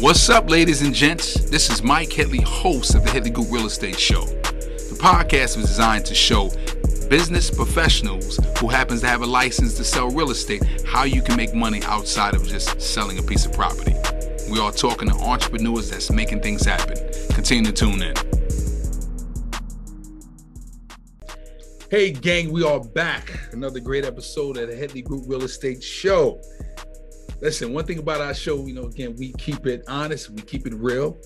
What's up, ladies and gents? This is Mike Headley, host of the Headley Group Real Estate Show. The podcast was designed to show business professionals who happens to have a license to sell real estate how you can make money outside of just selling a piece of property. We are talking to entrepreneurs that's making things happen. Continue to tune in. Hey, gang, we are back. Another great episode of the Headley Group Real Estate Show. Listen, one thing about our show, you know, again, we keep it honest, we keep it real.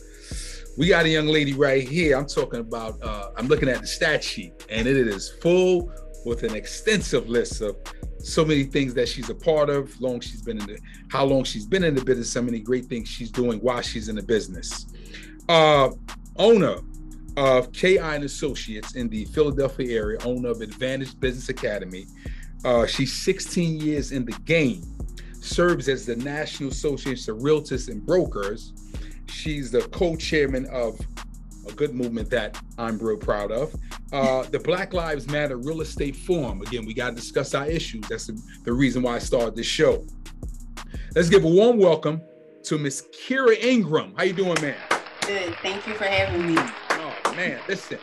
We got a young lady right here. I'm talking about, uh, I'm looking at the stat sheet, and it is full with an extensive list of so many things that she's a part of, long she's been in the, how long she's been in the business, so many great things she's doing while she's in the business. Uh, owner of KI and Associates in the Philadelphia area, owner of Advantage Business Academy. Uh, she's 16 years in the game serves as the National Association of Realtors and Brokers. She's the co-chairman of a good movement that I'm real proud of. Uh, the Black Lives Matter Real Estate Forum. Again, we got to discuss our issues. That's the, the, reason why I started this show. Let's give a warm welcome to Miss Keira Ingram. How you doing, man? Good. Thank you for having me. Oh man, listen,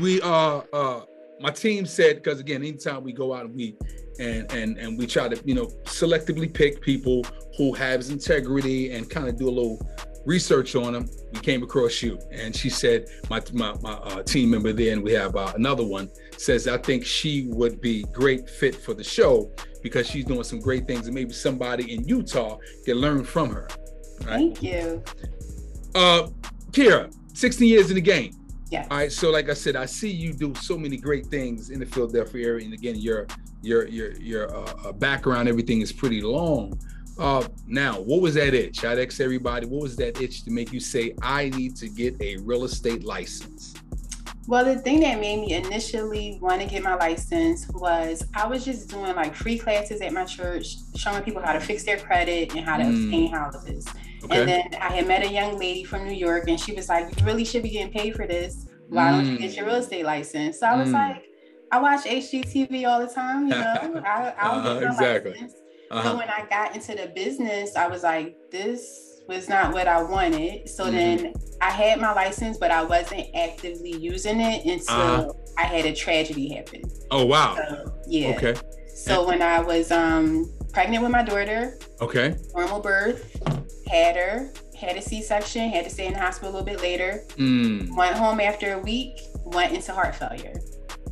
we uh uh my team said because again, anytime we go out and we and and and we try to you know selectively pick people who have integrity and kind of do a little research on them we came across you and she said my my, my uh, team member there and we have uh, another one says i think she would be great fit for the show because she's doing some great things and maybe somebody in utah can learn from her right? thank you uh Keira 16 years in the game yeah. All right. So, like I said, I see you do so many great things in the Philadelphia area, and again, your your your your uh, uh, background, everything is pretty long. Uh, now, what was that itch? I'd ask everybody, what was that itch to make you say, I need to get a real estate license? Well, the thing that made me initially want to get my license was I was just doing like free classes at my church, showing people how to fix their credit and how to mm. obtain houses. Okay. And then I had met a young lady from New York, and she was like, "You really should be getting paid for this. Why mm. don't you get your real estate license?" So I was mm. like, "I watch HGTV all the time. You know, I, I'll uh-huh, get exactly. Uh-huh. So when I got into the business, I was like, "This was not what I wanted." So mm. then I had my license, but I wasn't actively using it until uh-huh. I had a tragedy happen. Oh wow! So, yeah. Okay. So when I was um pregnant with my daughter. Okay. Normal birth had her, had a C-section, had to stay in the hospital a little bit later. Mm. Went home after a week, went into heart failure.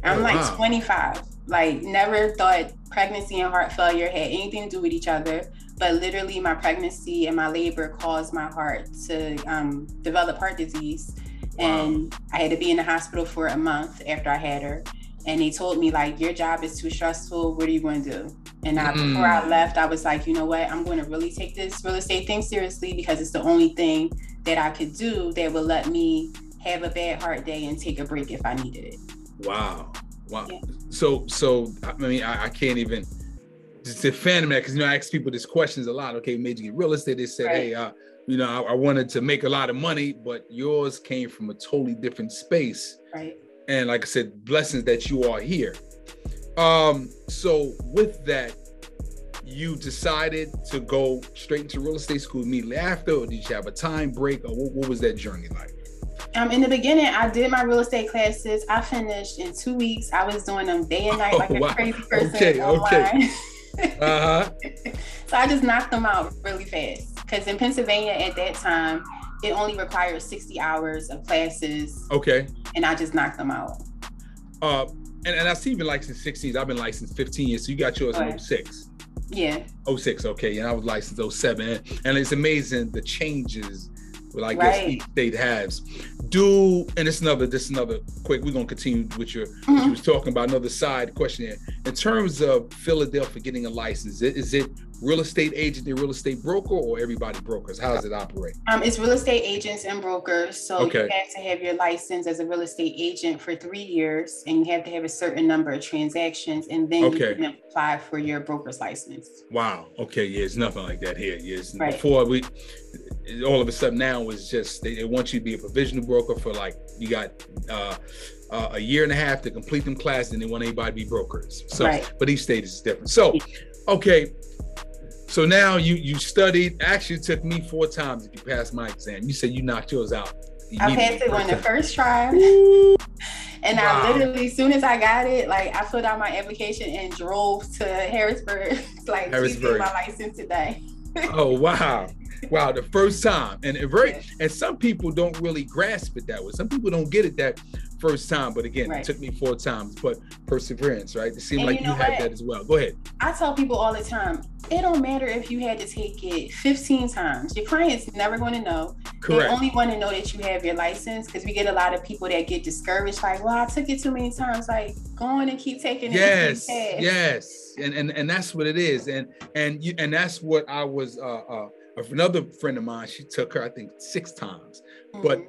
I'm oh, like wow. 25. Like never thought pregnancy and heart failure had anything to do with each other. But literally my pregnancy and my labor caused my heart to um, develop heart disease. Wow. And I had to be in the hospital for a month after I had her and they told me like your job is too stressful what are you going to do and I, mm. before i left i was like you know what i'm going to really take this real estate thing seriously because it's the only thing that i could do that will let me have a bad heart day and take a break if i needed it wow wow yeah. so so i mean i, I can't even just defend that because you know i ask people these questions a lot okay made you get real estate they said right. hey uh you know I, I wanted to make a lot of money but yours came from a totally different space right and like I said, blessings that you are here. Um, so with that, you decided to go straight into real estate school immediately after, or did you have a time break, or what, what was that journey like? Um, in the beginning, I did my real estate classes. I finished in two weeks. I was doing them day and night oh, like a wow. crazy person. Okay, okay. uh-huh. so I just knocked them out really fast. Because in Pennsylvania at that time, it only requires 60 hours of classes. Okay. And I just knocked them out. Uh, and, and I see you've been licensed 16. I've been licensed 15 years. So you got yours in 06. Yeah. 06. Okay. And I was licensed 07. And it's amazing the changes well, I guess right. each state has. Do and it's another this another quick. We're gonna continue with your mm-hmm. what you was talking about another side question here. In terms of Philadelphia getting a license, is it real estate agent and real estate broker or everybody brokers? How does it operate? Um, it's real estate agents and brokers. So okay. you have to have your license as a real estate agent for three years and you have to have a certain number of transactions and then okay. you can apply for your broker's license. Wow. Okay. Yeah, it's nothing like that here. Yes. Right. Before we all of a sudden now is just they, they, want you to be a provisional broker for like you got uh, uh, a year and a half to complete them class, and they want anybody to be brokers. So, right. but each state is different. So, okay, So now you you studied. Actually, it took me four times to pass my exam. You said you knocked yours out. I passed it on the first try. And wow. I literally, as soon as I got it, like I filled out my application and drove to Harrisburg. like, Harrisburg. my license today. oh wow. Wow, the first time. And very yes. and some people don't really grasp it that way. Some people don't get it that first time. But again, right. it took me four times. But perseverance, right? It seemed and like you, know you had that as well. Go ahead. I tell people all the time, it don't matter if you had to take it 15 times. Your client's never going to know. Correct. They only want to know that you have your license because we get a lot of people that get discouraged, like, well, I took it too many times. Like, go on and keep taking it. Yes, yes. And, and and that's what it is. And and you and that's what I was uh uh another friend of mine, she took her, I think, six times. Mm-hmm. But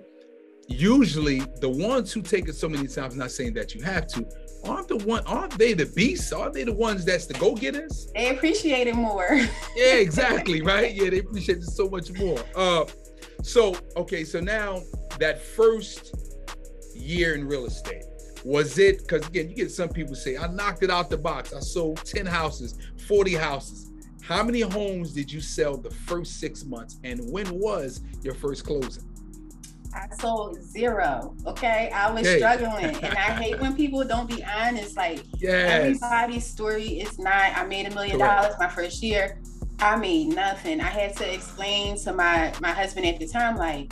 usually the ones who take it so many times, not saying that you have to, aren't the one aren't they the beasts? Aren't they the ones that's the go-getters? They appreciate it more. Yeah exactly right? Yeah they appreciate it so much more. Uh so okay so now that first year in real estate was it because again you get some people say i knocked it out the box. I sold 10 houses 40 houses how many homes did you sell the first six months and when was your first closing I sold zero. Okay. I was struggling. and I hate when people don't be honest. Like yes. everybody's story is not, I made a million dollars my first year. I made nothing. I had to explain to my my husband at the time, like,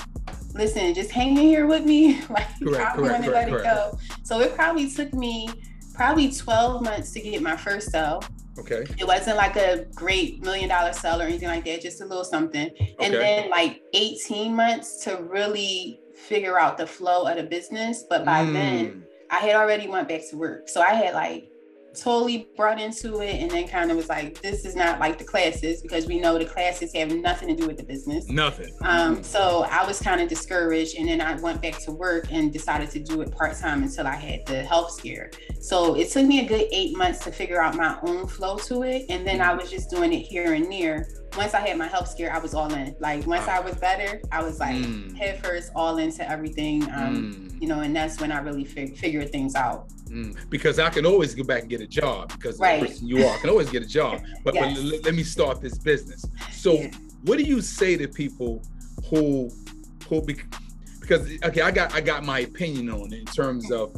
listen, just hang in here with me. like correct, I'm gonna let it go. So it probably took me probably 12 months to get my first sale. Okay. It wasn't like a great million dollar sell or anything like that, just a little something. Okay. And then like 18 months to really figure out the flow of the business. But by mm. then I had already went back to work. So I had like totally brought into it and then kind of was like this is not like the classes because we know the classes have nothing to do with the business. Nothing. Um, so i was kind of discouraged and then i went back to work and decided to do it part-time until i had the health scare. So it took me a good eight months to figure out my own flow to it and then i was just doing it here and there once I had my health scare, I was all in. Like once I was better, I was like mm. head first, all into everything. Um, mm. You know, and that's when I really fig- figured things out. Mm. Because I can always go back and get a job because right. the person you are. I can always get a job. But, yes. but l- let me start this business. So, yeah. what do you say to people who who be, because okay, I got I got my opinion on it in terms of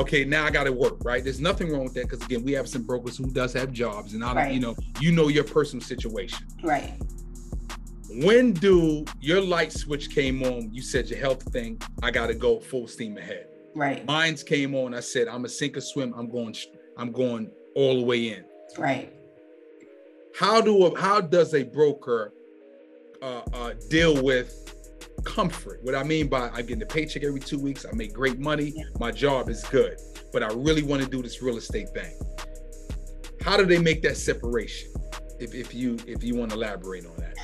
okay, now I got to work, right? There's nothing wrong with that because again, we have some brokers who does have jobs, and I, right. you know, you know your personal situation, right? When do your light switch came on? You said your health thing. I got to go full steam ahead. Right. Mine's came on. I said I'm a sink or swim. I'm going. I'm going all the way in. Right. How do how does a broker uh, uh, deal with comfort. What I mean by I get a paycheck every two weeks, I make great money, my job is good, but I really want to do this real estate thing. How do they make that separation? If, if you if you want to elaborate on that.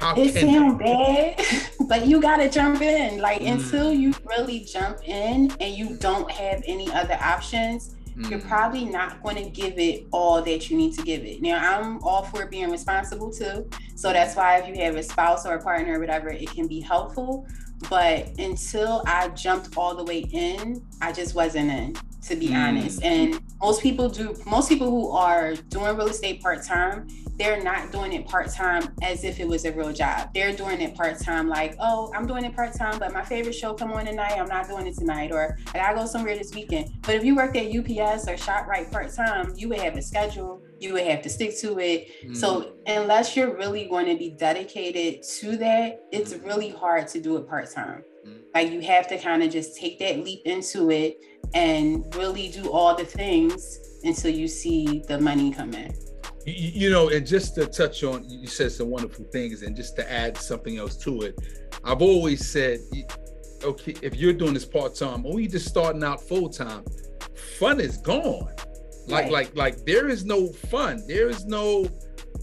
How it sounds bad, but you gotta jump in. Like mm. until you really jump in and you don't have any other options, mm. you're probably not going to give it all that you need to give it. Now, I'm all for being responsible too. So that's why if you have a spouse or a partner or whatever, it can be helpful. But until I jumped all the way in, I just wasn't in, to be mm. honest. And most people do, most people who are doing real estate part time, they're not doing it part time as if it was a real job. They're doing it part time, like, oh, I'm doing it part time, but my favorite show come on tonight. I'm not doing it tonight, or I gotta go somewhere this weekend. But if you worked at UPS or ShopRite part time, you would have a schedule. You would have to stick to it. Mm. So unless you're really going to be dedicated to that, it's really hard to do it part time. Mm. Like you have to kind of just take that leap into it and really do all the things until you see the money come in. You, know, and just to touch on, you said some wonderful things, and just to add something else to it, I've always said, okay, if you're doing this part time or you're just starting out full time, fun is gone. Like, right. like, like there is no fun. There is no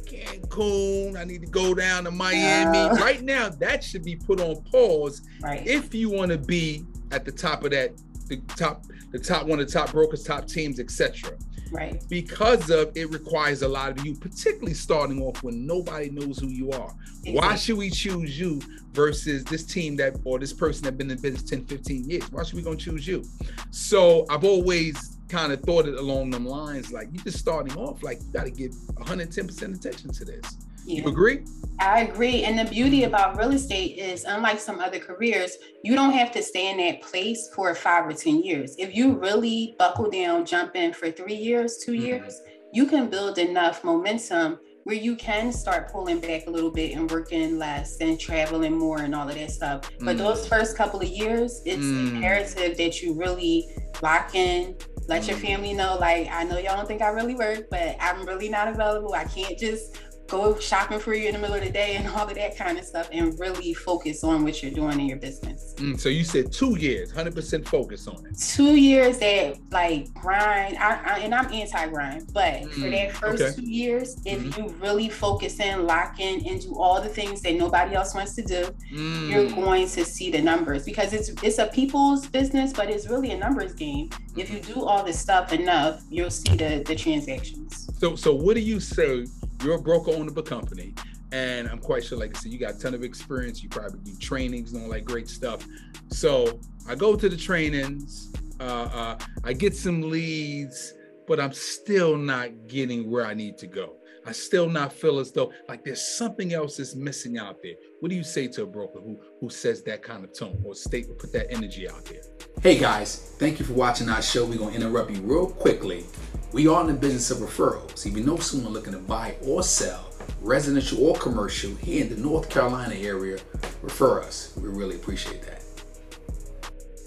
Cancun. I need to go down to Miami. Right now, that should be put on pause right. if you want to be at the top of that, the top, the top one of the top brokers, top teams, etc. Right. Because of it requires a lot of you, particularly starting off when nobody knows who you are. Exactly. Why should we choose you versus this team that or this person that been in business 10, 15 years? Why should we gonna choose you? So I've always kind of thought it along them lines, like you're just starting off, like you got to give 110% attention to this. Yeah. You agree? I agree. And the beauty about real estate is, unlike some other careers, you don't have to stay in that place for five or 10 years. If you really buckle down, jump in for three years, 2 mm-hmm. years, you can build enough momentum where you can start pulling back a little bit and working less and traveling more and all of that stuff. Mm. But those first couple of years, it's mm. imperative that you really lock in, let mm. your family know, like, I know y'all don't think I really work, but I'm really not available. I can't just go shopping for you in the middle of the day and all of that kind of stuff and really focus on what you're doing in your business. Mm, so you said two years, 100% focus on it. Two years that like grind, I, I, and I'm anti-grind, but mm, for that first okay. two years, if mm-hmm. you really focus in, lock in, and do all the things that nobody else wants to do, mm. you're going to see the numbers because it's it's a people's business, but it's really a numbers game. If you do all this stuff enough, you'll see the the transactions. So so what do you say you're a broker owner of a company, and I'm quite sure, like I said, you got a ton of experience. You probably do trainings and all that great stuff. So I go to the trainings, uh, uh, I get some leads, but I'm still not getting where I need to go. I still not feel as though like there's something else that's missing out there. What do you say to a broker who who says that kind of tone or state put that energy out there? Hey guys, thank you for watching our show. We're gonna interrupt you real quickly we are in the business of referrals. If you know someone looking to buy or sell, residential or commercial, here in the North Carolina area, refer us. We really appreciate that.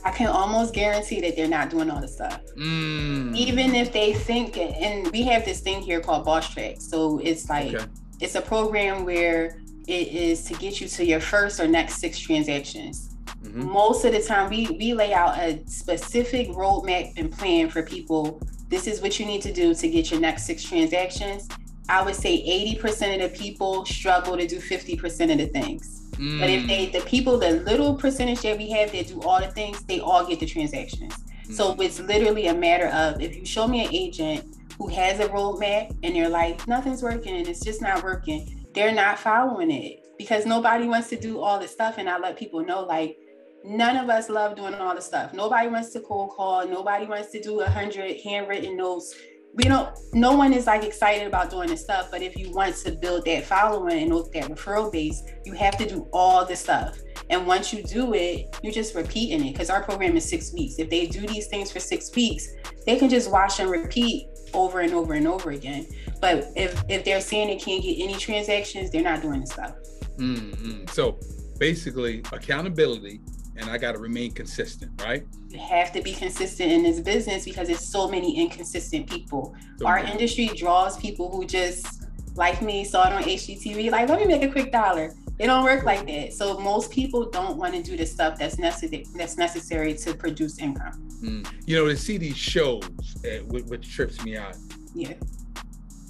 I can almost guarantee that they're not doing all the stuff. Mm. Even if they think, and we have this thing here called Boss Track. So it's like, okay. it's a program where it is to get you to your first or next six transactions. Mm-hmm. Most of the time, we, we lay out a specific roadmap and plan for people this is what you need to do to get your next six transactions. I would say 80% of the people struggle to do 50% of the things. Mm. But if they, the people, the little percentage that we have that do all the things, they all get the transactions. Mm. So it's literally a matter of if you show me an agent who has a roadmap and they're like, nothing's working and it's just not working, they're not following it because nobody wants to do all the stuff. And I let people know, like, none of us love doing all the stuff. Nobody wants to cold call. Nobody wants to do a hundred handwritten notes. We don't. No one is like excited about doing this stuff. But if you want to build that following and that referral base, you have to do all the stuff. And once you do it, you're just repeating it because our program is six weeks. If they do these things for six weeks, they can just watch and repeat over and over and over again. But if if they're saying they can't get any transactions, they're not doing the stuff. Mm-hmm. So basically, accountability and I got to remain consistent, right? You have to be consistent in this business because it's so many inconsistent people. So Our industry draws people who just like me, saw it on HGTV, like, let me make a quick dollar. It don't work like that. So most people don't want to do the stuff that's necessary that's necessary to produce income. Mm. You know, to see these shows, uh, which trips me out. Yeah.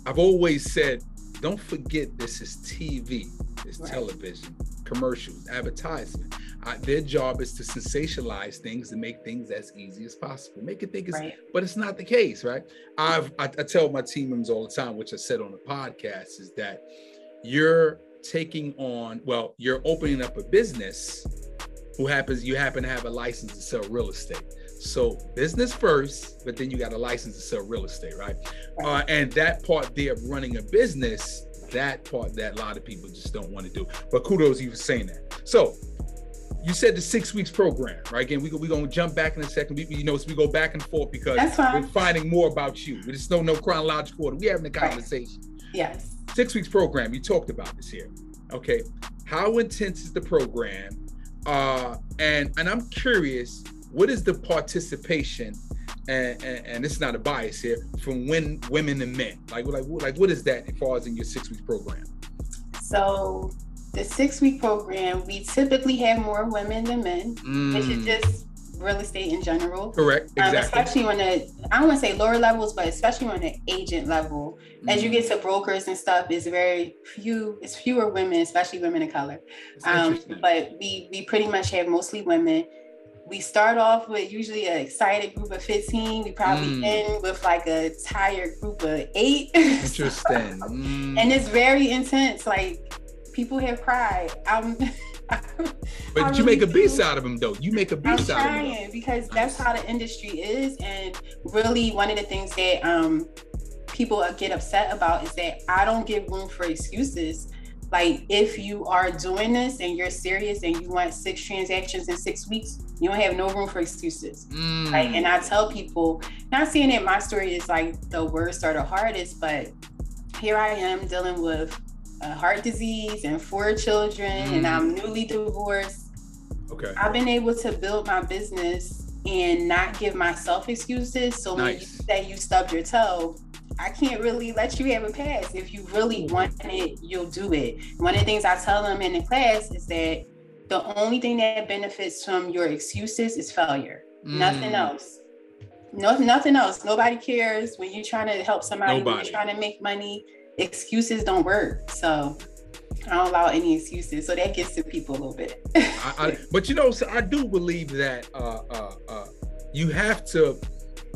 I've always said, don't forget this is TV, it's right. television, commercials, advertisement their job is to sensationalize things and make things as easy as possible. Make it think it's, right. but it's not the case, right? I've I, I tell my team members all the time, which I said on the podcast, is that you're taking on, well, you're opening up a business who happens you happen to have a license to sell real estate. So business first, but then you got a license to sell real estate, right? right. Uh, and that part there of running a business, that part that a lot of people just don't want to do. But kudos you for saying that. So you said the six weeks program, right? Again, we we gonna jump back in a second. We, you know, so we go back and forth because we're finding more about you. Just don't know chronological order. We having a conversation. Right. Yes. Six weeks program. You talked about this here. Okay. How intense is the program? Uh, and and I'm curious, what is the participation? And, and, and this is not a bias here from when women and men. Like like like what is that as far as in your six weeks program? So the six week program, we typically have more women than men, mm. which is just real estate in general. Correct. Um, exactly. Um, especially on the, I don't want to say lower levels, but especially on the agent level. Mm. As you get to brokers and stuff, it's very few, it's fewer women, especially women of color. Um, but we we pretty much have mostly women. We start off with usually an excited group of 15. We probably mm. end with like a tired group of eight. Interesting. Mm. and it's very intense. Like People have cried. I'm. but you make a beast out of them, though. You make a beast out of them. because that's how the industry is, and really one of the things that um people get upset about is that I don't give room for excuses. Like if you are doing this and you're serious and you want six transactions in six weeks, you don't have no room for excuses. Mm. Like, and I tell people, not saying that my story is like the worst or the hardest, but here I am dealing with heart disease and four children, mm. and I'm newly divorced. Okay. I've been able to build my business and not give myself excuses. So nice. when you say you stubbed your toe, I can't really let you have a pass. If you really want it, you'll do it. One of the things I tell them in the class is that the only thing that benefits from your excuses is failure. Mm. Nothing else. No, nothing else. Nobody cares when you're trying to help somebody, Nobody. when you're trying to make money excuses don't work. So I don't allow any excuses. So that gets to people a little bit. I, I, but you know, so I do believe that uh, uh, uh, you have to.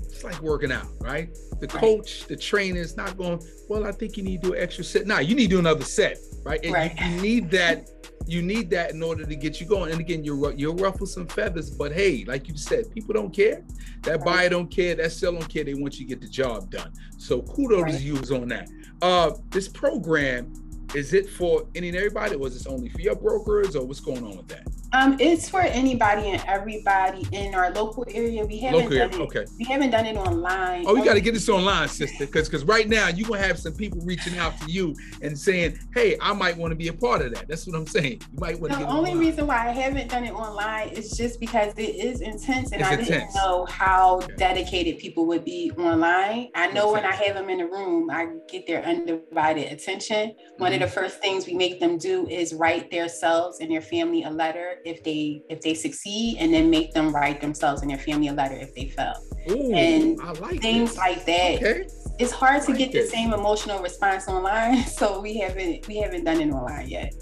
It's like working out, right? The coach, the trainer is not going. Well, I think you need to do an extra set. Now you need to do another set, right? And right. You, you need that. You need that in order to get you going. And again, you're you'll ruffle some feathers, but hey, like you said, people don't care. That buyer don't care. That seller don't care. They want you to get the job done. So kudos right. to you on that. Uh, this program is it for any and everybody, or is this only for your brokers, or what's going on with that? Um, it's for anybody and everybody in our local area. We haven't local done area. it. Okay. We haven't done it online. Oh, you got to get this online, sister, because because right now you're gonna have some people reaching out to you and saying, "Hey, I might want to be a part of that." That's what I'm saying. You might want to. The only online. reason why I haven't done it online is just because it is intense, and it's I intense. didn't know how okay. dedicated people would be online. I know when I have them in the room, I get their undivided attention. One mm-hmm. of the first things we make them do is write themselves and their family a letter if they if they succeed and then make them write themselves and their family a letter if they fail. Ooh, and like things this. like that okay. it's hard to like get the same emotional response online so we haven't we haven't done it online yet.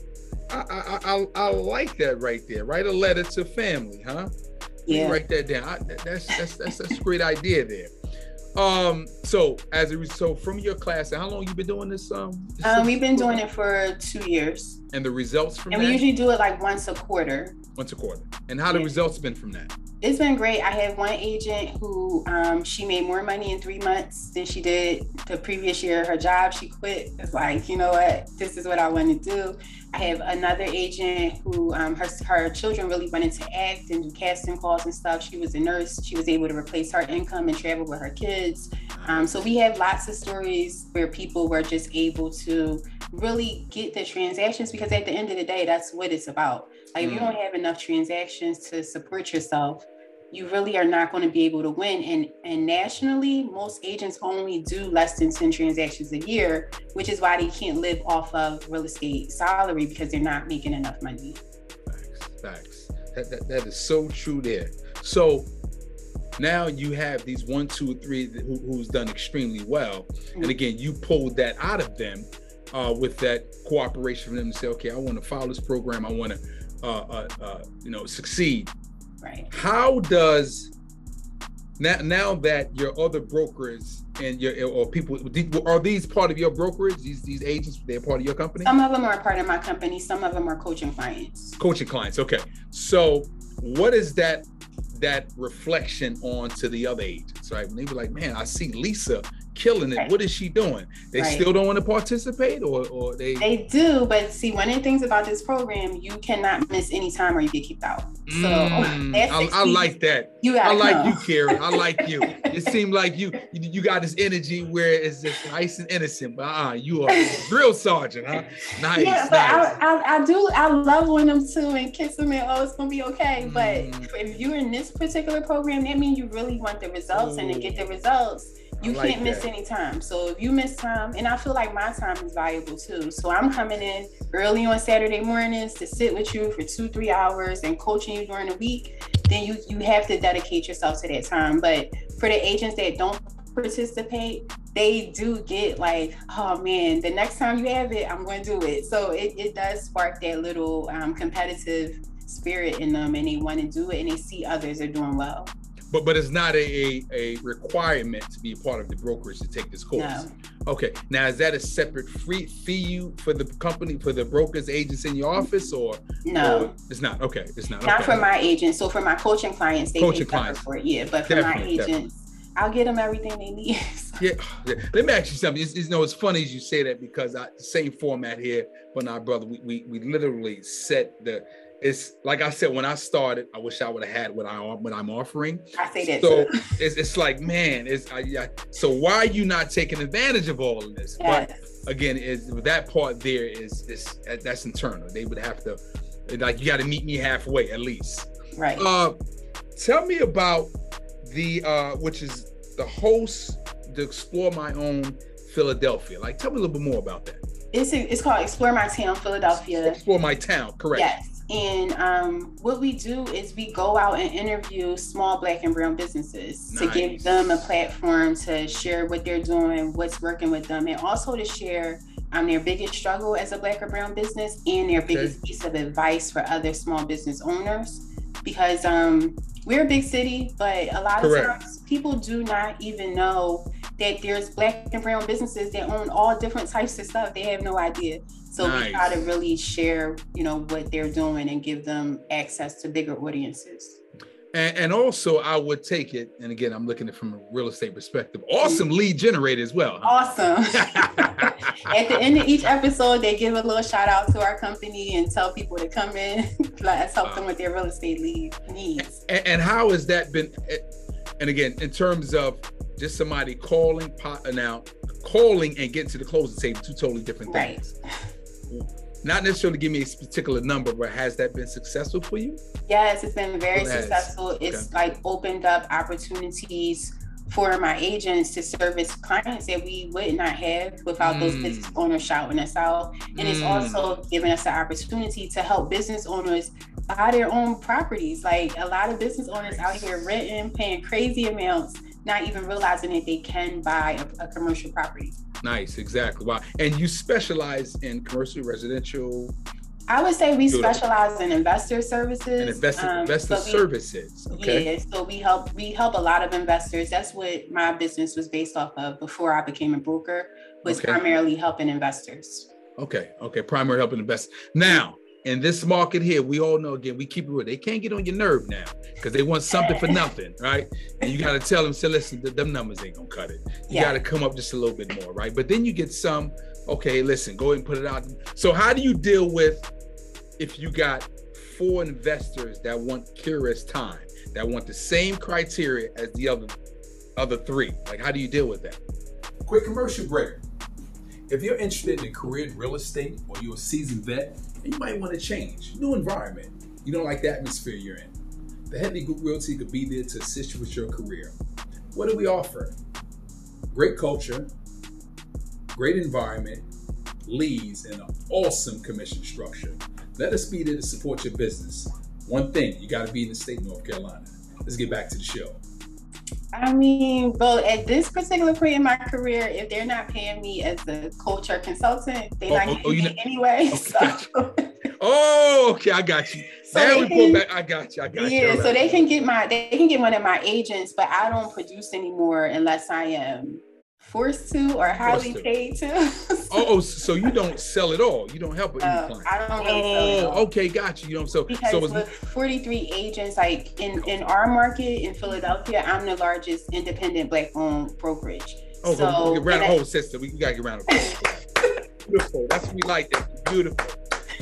I, I, I, I like that right there. Write a letter to family huh? Yeah. write that down. I, that's, that's that's that's a great idea there um, so as a so from your class, how long you been doing this? Um, this um we've been doing it for two years. And the results from and that? we usually do it like once a quarter. Once a quarter. And how yeah. the results been from that? It's been great. I have one agent who um, she made more money in three months than she did the previous year. Her job, she quit. It's like, you know what? This is what I want to do. I have another agent who um, her her children really wanted to act and do casting calls and stuff. She was a nurse. She was able to replace her income and travel with her kids. Um, so we have lots of stories where people were just able to really get the transactions because at the end of the day, that's what it's about. Like mm. if you mm. don't have enough transactions to support yourself, you really are not going to be able to win. And and nationally, most agents only do less than 10 transactions a year, which is why they can't live off of real estate salary because they're not making enough money. Facts, facts. That, that, that is so true there. So now you have these one, two, three who, who's done extremely well. Mm-hmm. And again, you pulled that out of them uh, with that cooperation from them to say, okay, I want to follow this program. I want to, uh, uh, uh, you know, succeed. Right. How does now now that your other brokers and your or people are these part of your brokerage? These these agents they're part of your company. Some of them are part of my company. Some of them are coaching clients. Coaching clients. Okay. So what is that that reflection on to the other agents, right? When they were like, man, I see Lisa killing it. Right. What is she doing? They right. still don't want to participate, or or they they do. But see, one of the things about this program, you cannot miss any time or you get kicked out. So mm, I, I, like that. You I like come. you, Karen. I like you. it seemed like you you got this energy where it's just nice and innocent, but uh, you are a real sergeant, huh? Nice. Yeah, but nice. I, I, I, do. I love when them too and kiss them and oh, it's gonna be okay. But mm. if you're in this particular program, that means you really want the results, Ooh. and to get the results you like can't miss that. any time. So if you miss time, and I feel like my time is valuable too. So I'm coming in early on Saturday mornings to sit with you for two, three hours and coaching you during the week. Then you you have to dedicate yourself to that time. But for the agents that don't participate, they do get like, oh man, the next time you have it, I'm going to do it. So it, it does spark that little um, competitive spirit in them and they want to do it and they see others are doing well but but it's not a, a, a requirement to be a part of the brokerage to take this course. No. Okay. Now is that a separate free fee you for the company for the brokers agents in your office or no? Or it's not. Okay. It's not. Not okay. for my agents. So for my coaching clients, they Coaching pay clients. for it. Yeah, but for Definitely, my agents, I'll get them everything they need. Yeah, yeah. Let me ask you something. It's, it's, you know, it's funny as you say that because I same format here, but our brother, we, we we literally set the. It's like I said when I started. I wish I would have had what I what I'm offering. I say that So it's, it's like man, it's I, I, so why are you not taking advantage of all of this? Yes. But again, is that part there is is that's internal. They would have to like you got to meet me halfway at least. right. Uh, tell me about the uh, which is the host to explore my own Philadelphia. Like, tell me a little bit more about that. It's it's called Explore My Town, Philadelphia. Explore my town, correct? Yes. And um, what we do is we go out and interview small black and brown businesses to give them a platform to share what they're doing, what's working with them, and also to share um, their biggest struggle as a black or brown business and their Okay. biggest piece of advice for other small business owners. Because um, we're a big city, but a lot Correct. of times people do not even know that there's black and brown businesses that own all different types of stuff. They have no idea. So Nice. we try to really share, you know, what they're doing and give them access to bigger audiences. And, and also, I would take it. And again, I'm looking at it from a real estate perspective. Awesome mm-hmm. lead generator as well. Awesome. At the end of each episode, they give a little shout out to our company and tell people to come in. Let's help them with their real estate lead needs. and, and how has that been? Eh, and again, in terms of just somebody calling, pot now calling and getting to the closing table, two totally different Right. Not necessarily give me a particular number, but has that been successful for you? Yes, it's been very It successful. It's like opened up opportunities for my agents to service clients that we would not have without those Mm. business owners shouting us out. And it's Mm. also given us the opportunity to help business owners buy their own properties. Like a lot of business owners out here renting, paying crazy amounts, not even realizing that they can buy a, a commercial property. Nice, exactly. Wow. And you specialize in commercial, residential, I would say we specialize in investor services. and investor, um, investor but we- services. Okay. Yeah, so we help we help a lot of investors. That's what my business was based off of before I became a broker. Was Okay. primarily helping investors. Okay. Okay. Primary helping invest. Now, in this market here, we all know again, we keep it real. They can't get on your nerve now because they want something for nothing, right? And you got to tell them, say, listen, th- them numbers ain't gonna cut it. You Yeah. got to come up just a little bit more, right? But then you get some, okay, listen, go ahead and put it out. So, how do you deal with if you got four investors that want curious time, that want the same criteria as the other other three? Like, how do you deal with that? Quick commercial break. If you're interested in a career in real estate or you're a seasoned vet and you might want to change, new environment, you don't like the atmosphere you're in, the Headley Group Realty could be there to assist you with your career. What do we offer? Great culture, great environment, leads, and an awesome commission structure. Let us be there to support your business. One thing, you got to be in the state of North Carolina. Let's get back to the show. I mean, well, at this particular point in my career, if they're not paying me as a coach or consultant, they're Oh, not oh, getting oh, me know- anyway. Okay, so, Oh, okay, I got you. so now we can- back. I got you. I got you. yeah, All so they can get my they can get one of my agents, but I don't produce anymore unless I am forced to or highly to. paid to. Oh, oh, so you don't sell at all. You don't help any Uh, client. I don't really sell it Oh, all. okay, got you. You know, so Because so it's, with 43 agents, like in, in our market in Philadelphia, I'm the largest independent black owned brokerage. oh, so we get around the whole system. We, we gotta get around the whole Beautiful. That's what we like. That beautiful.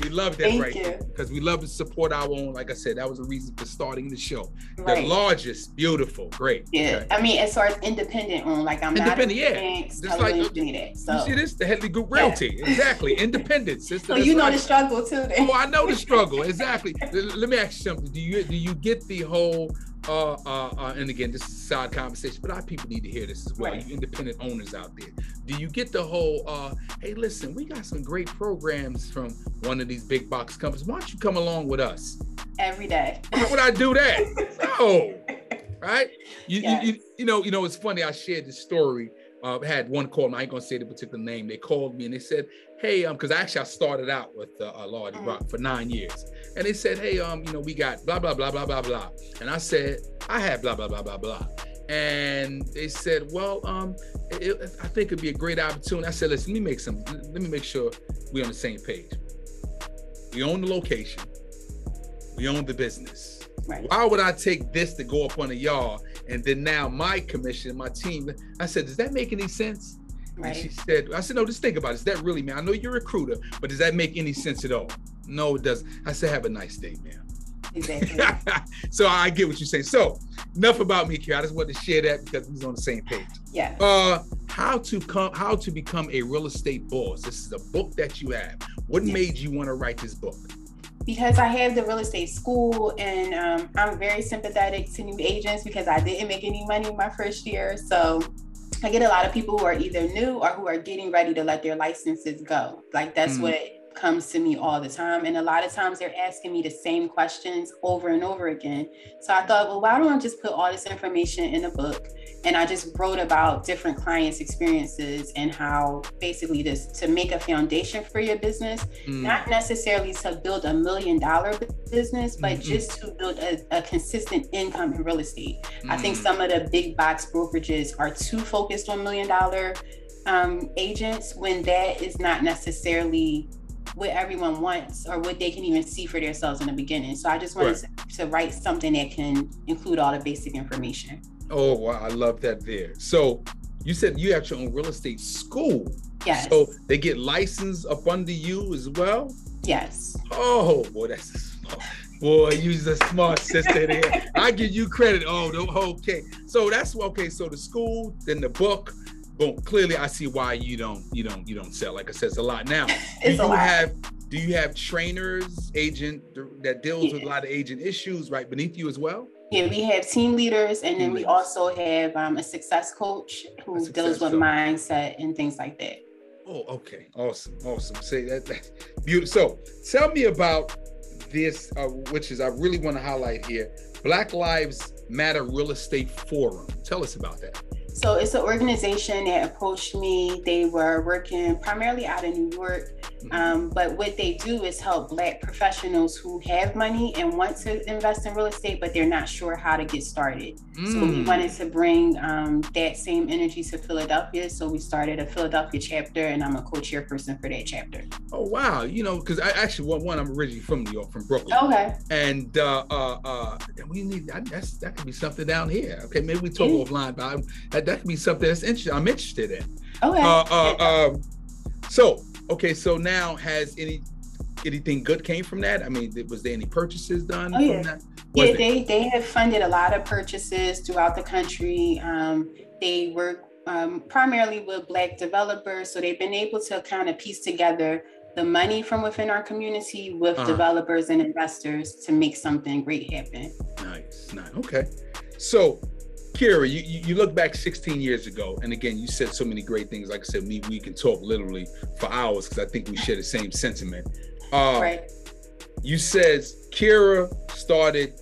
We love that right you. because we love to support our own. Like I said, that was a reason for starting the show. Right. The largest, beautiful, great. Yeah, Okay. I mean, as far as independent owned, like I'm not Independent, yeah. Just like- of uh, that. You So, see this? The Headley Group Yeah. Realty. Exactly. Independent, sister. so you know the struggle too. Then. Oh, I know the struggle exactly. Let me ask you something. Do you do you get the whole? Uh, uh, uh, and again, this is a side conversation, but our people need to hear this as well. Right. You independent owners out there, do you get the whole? Uh, hey, listen, we got some great programs from one of these big box companies. Why don't you come along with us? Every day. Why would I do that? No, right? You, Yes. you, you, you know, you know, it's funny. I shared this story. Uh, had one call, and I ain't gonna say the particular name. They called me and they said, "Hey, um, because actually I started out with uh, a large Mhm. rock for nine years, and they said, "Hey, um, you know, we got blah blah blah blah blah blah," and I said, "I had blah blah blah blah blah," and they said, "Well, um, it, I think it'd be a great opportunity." I said, "Listen, let me make some. Let me make sure we're on the same page. We own the location. We own the business. Right. Why would I take this to go up on a yard and then now my commission, my team?" I said, "Does that make any sense?" Right. And she said, "I said, no. Just think about it. Is that really, man? I know you're a recruiter, but does that make any sense at all?" No, it doesn't. I said, "Have a nice day, man." Exactly. so I get what you're saying. So enough about me, Keira. I just wanted to share that because we was on the same page. Yeah. Uh, how to come, how to become a real estate boss. This is a book that you have. What made you want to write this book? Because I have the real estate school, and um, I'm very sympathetic to new agents because I didn't make any money my first year. So I get a lot of people who are either new or who are getting ready to let their licenses go. Like that's mm. what comes to me all the time. And a lot of times they're asking me the same questions over and over again. So I thought, well, why don't I just put all this information in a book? And I just wrote about different clients' experiences and how basically this to make a foundation for your business, mm. not necessarily to build a million dollar business, but mm-hmm. just to build a, a, consistent income in real estate. Mm. I think mm. some of the big box brokerages are too focused on million dollar um, agents when that is not necessarily what everyone wants or what they can even see for themselves in the beginning. So I just wanted right. to, to, write something that can include all the basic information. Oh, wow. I love that there. So you said you have your own real estate school. Yes. So they get licensed up under you as well? Yes. Oh, boy, that's a smart. Boy, you're a smart sister there. I give you credit. Oh, okay. So that's okay. So the school, then the book, boom clearly i see why you don't you don't you don't sell. Like i said it's a lot. Now it's do you lot. have do you have trainers agent that deals yeah. with a lot of agent issues right beneath you as well? Yeah we have team leaders and then we also have um, a success coach who success deals with coach. mindset and things like that. Oh okay. Awesome. Awesome. Say that, that beautiful. So tell me about this uh, which is i really want to highlight here black lives matter real estate forum. Tell us about that so it's an organization that approached me. They were working primarily out of New York. Um, but what they do is help Black professionals who have money and want to invest in real estate, but they're not sure how to get started. Mm. So we mm. wanted to bring um, that same energy to Philadelphia. So we started a Philadelphia chapter, and I'm a co-chairperson for that chapter. Oh wow! You know, because I actually one, one I'm originally from New York, from Brooklyn. Okay. And uh, uh, uh, we need that's that could be something down here. Okay, maybe we talk yeah. offline, but I, that could be something that's interesting. I'm interested in. Okay. Uh, uh, um, so okay, so now has any anything good came from that? I mean, was there any purchases done oh, yeah. that? yeah, they they have funded a lot of purchases throughout the country. Um, they work um, primarily with Black developers, so they've been able to kind of piece together the money from within our community with uh-huh. developers and investors to make something great happen. Nice, nice. Okay, so Keira, you, you look back 16 years ago, and again, you said so many great things. Like I said, me, we can talk literally for hours because I think we share the same sentiment. Uh, right. You said Keira started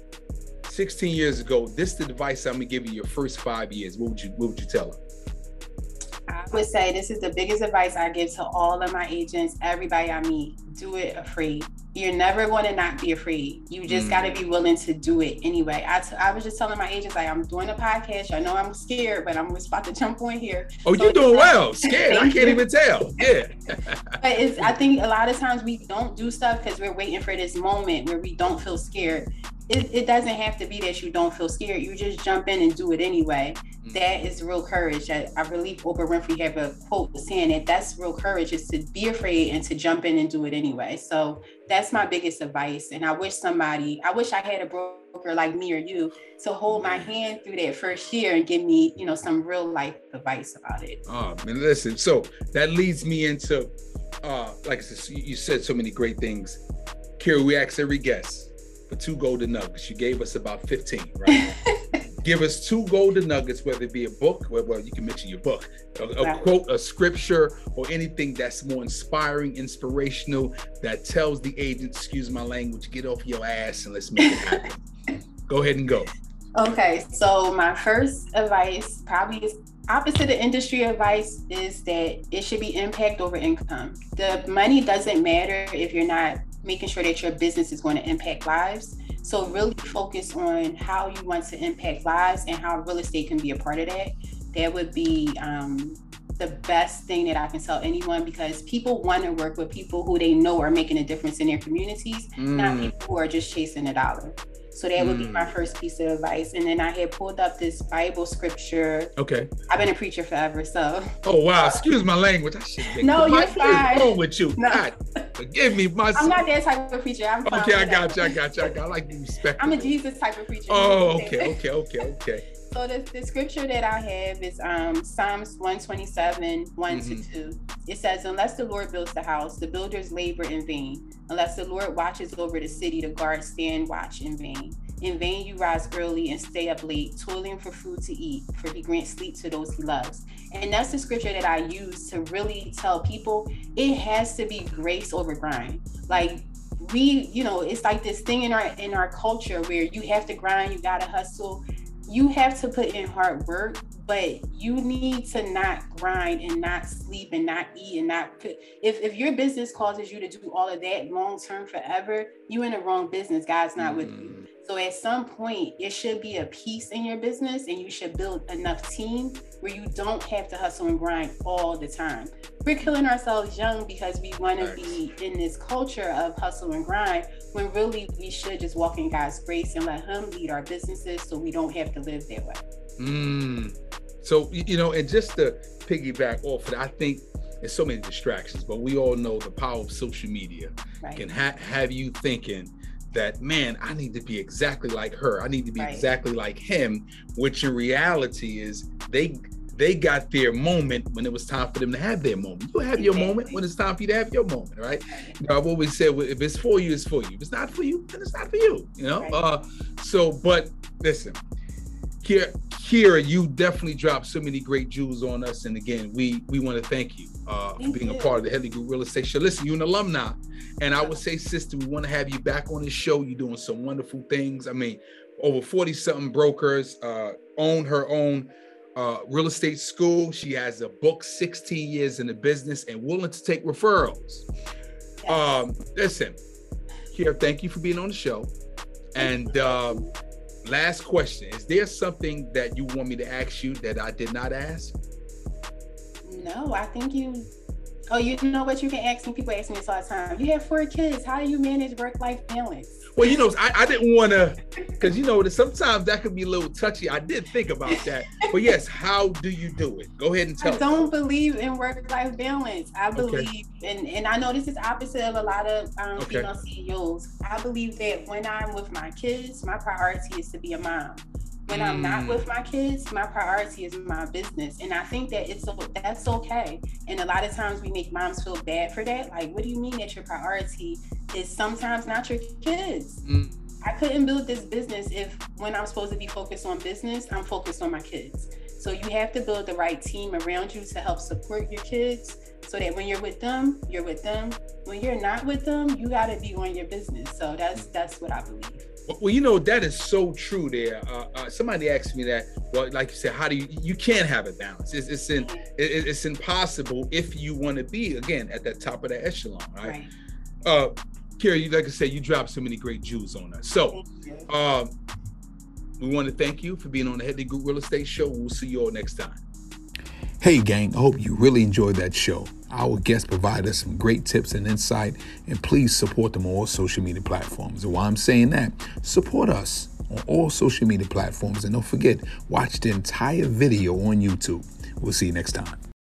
16 years ago. This is the advice I'm gonna give you your first five years. What would you What would you tell her? I would say this is the biggest advice I give to all of my agents, everybody I meet. Do it afraid. You're never going to not be afraid. You just mm. got to be willing to do it anyway. I, t- I was just telling my agents, like, I'm doing a podcast. I know I'm scared, but I'm just about to jump on here. Oh, so you're doing well. Scared. I can't even tell. Yeah. but it's, I think a lot of times we don't do stuff because we're waiting for this moment where we don't feel scared it, it doesn't have to be that you don't feel scared. You just jump in and do it anyway. Mm-hmm. That is real courage. I, I believe Oprah Winfrey have a quote saying that that's real courage is to be afraid and to jump in and do it anyway. So that's my biggest advice. And I wish somebody, I wish I had a broker like me or you to hold my hand through that first year and give me, you know, some real life advice about it. Oh man, listen. So that leads me into, uh, like I said, you said so many great things. Keira, we ask every guest for two golden nuggets. You gave us about 15, right? Give us two golden nuggets, whether it be a book, well, well you can mention your book, a, a quote, a scripture, or anything that's more inspiring, inspirational, that tells the agent, excuse my language, get off your ass and let's make it happen. go ahead and go. Okay, so my first advice probably is opposite of industry advice is that it should be impact over income. The money doesn't matter if you're not making sure that your business is going to impact lives. So really focus on how you want to impact lives and how real estate can be a part of that. That would be um, the best thing that I can tell anyone because people want to work with people who they know are making a difference in their communities, mm. not people who are just chasing a dollar. So that would mm. be my mm. first piece of advice. And then I had pulled up this Bible scripture. Okay. I've been a preacher forever, so. Oh wow! Excuse my language. I should be. No, you're fine. What's wrong with you? No. God, forgive me. My. I'm not that type of preacher. I'm. Okay, I got you. I got you. I got. I like to respect. I'm a Jesus type of preacher. Oh, okay, okay, okay, okay. So the, the scripture that I have is um, Psalms 127, one mm-hmm. to 2. It says, Unless the Lord builds the house, the builders labor in vain. Unless the Lord watches over the city, the guards stand watch in vain. In vain you rise early and stay up late, toiling for food to eat, for he grants sleep to those he loves. And that's the scripture that I use to really tell people it has to be grace over grind. Like we, you know, it's like this thing in our in our culture where you have to grind, you gotta hustle you have to put in hard work, but you need to not grind and not sleep and not eat and not put if, if your business causes you to do all of that long term forever, you in the wrong business. God's not mm. with you. So at some point, it should be a peace in your business, and you should build enough team where you don't have to hustle and grind all the time. We're killing ourselves young because we want to be in this culture of hustle and grind when really we should just walk in God's grace and let Him lead our businesses so we don't have to live that way. Mm. So, you know, and just to piggyback off of it, I think there's so many distractions, but we all know the power of social media right. can ha- have you thinking that man i need to be exactly like her i need to be right. exactly like him which in reality is they they got their moment when it was time for them to have their moment you have your moment when it's time for you to have your moment right you know, i've always said well, if it's for you it's for you if it's not for you then it's not for you you know right. uh so but listen Keira, Keira, you definitely dropped so many great jewels on us. And again, we we want to thank you uh, for being a part of the Headley Group Real Estate Show. Listen, you're an alumni. And I would say, sister, we want to have you back on the show. You're doing some wonderful things. I mean, over 40 something brokers uh, own her own uh, real estate school. She has a book, 16 years in the business, and willing to take referrals. Um, listen, here, thank you for being on the show. And um, last question Is there something that you want me to ask you that I did not ask? No, I think you Oh, you know what? You can ask me. People ask me this all the time. You have four kids. How do you manage work-life balance? Well, you know, I, I didn't want to, because you know, sometimes that could be a little touchy. I did think about that, but yes, how do you do it? Go ahead and tell. I don't believe in work-life balance. I believe, okay. and and I know this is opposite of a lot of um, okay. female CEOs. I believe that when I'm with my kids, my priority is to be a mom when mm. I'm not with mm. my kids, my priority is my business. And I think that it's that's okay. And a lot of times we make moms feel bad for that. Like, what do you mean that your priority is sometimes not your kids? Mm. I couldn't build this business if when I'm supposed to be focused on business, I'm focused on my kids. So you have to build the right team around you to help support your kids so that when you're with them, you're with them. When you're not with them, you got to be on your business. So that's that's what I believe. Well, you know that is so true. There, uh, uh, somebody asked me that. Well, like you said, how do you? You can't have a balance. It's it's in, it, it's impossible if you want to be again at that top of the echelon, right? right. Uh, Keira, you like I said, you dropped so many great jewels on us. So, um, we want to thank you for being on the Headley Group Real Estate Show. We'll see you all next time. Hey, gang, I hope you really enjoyed that show. Our guests provide us some great tips and insight, and please support them on all social media platforms. And while I'm saying that, support us on all social media platforms, and don't forget, watch the entire video on YouTube. We'll see you next time.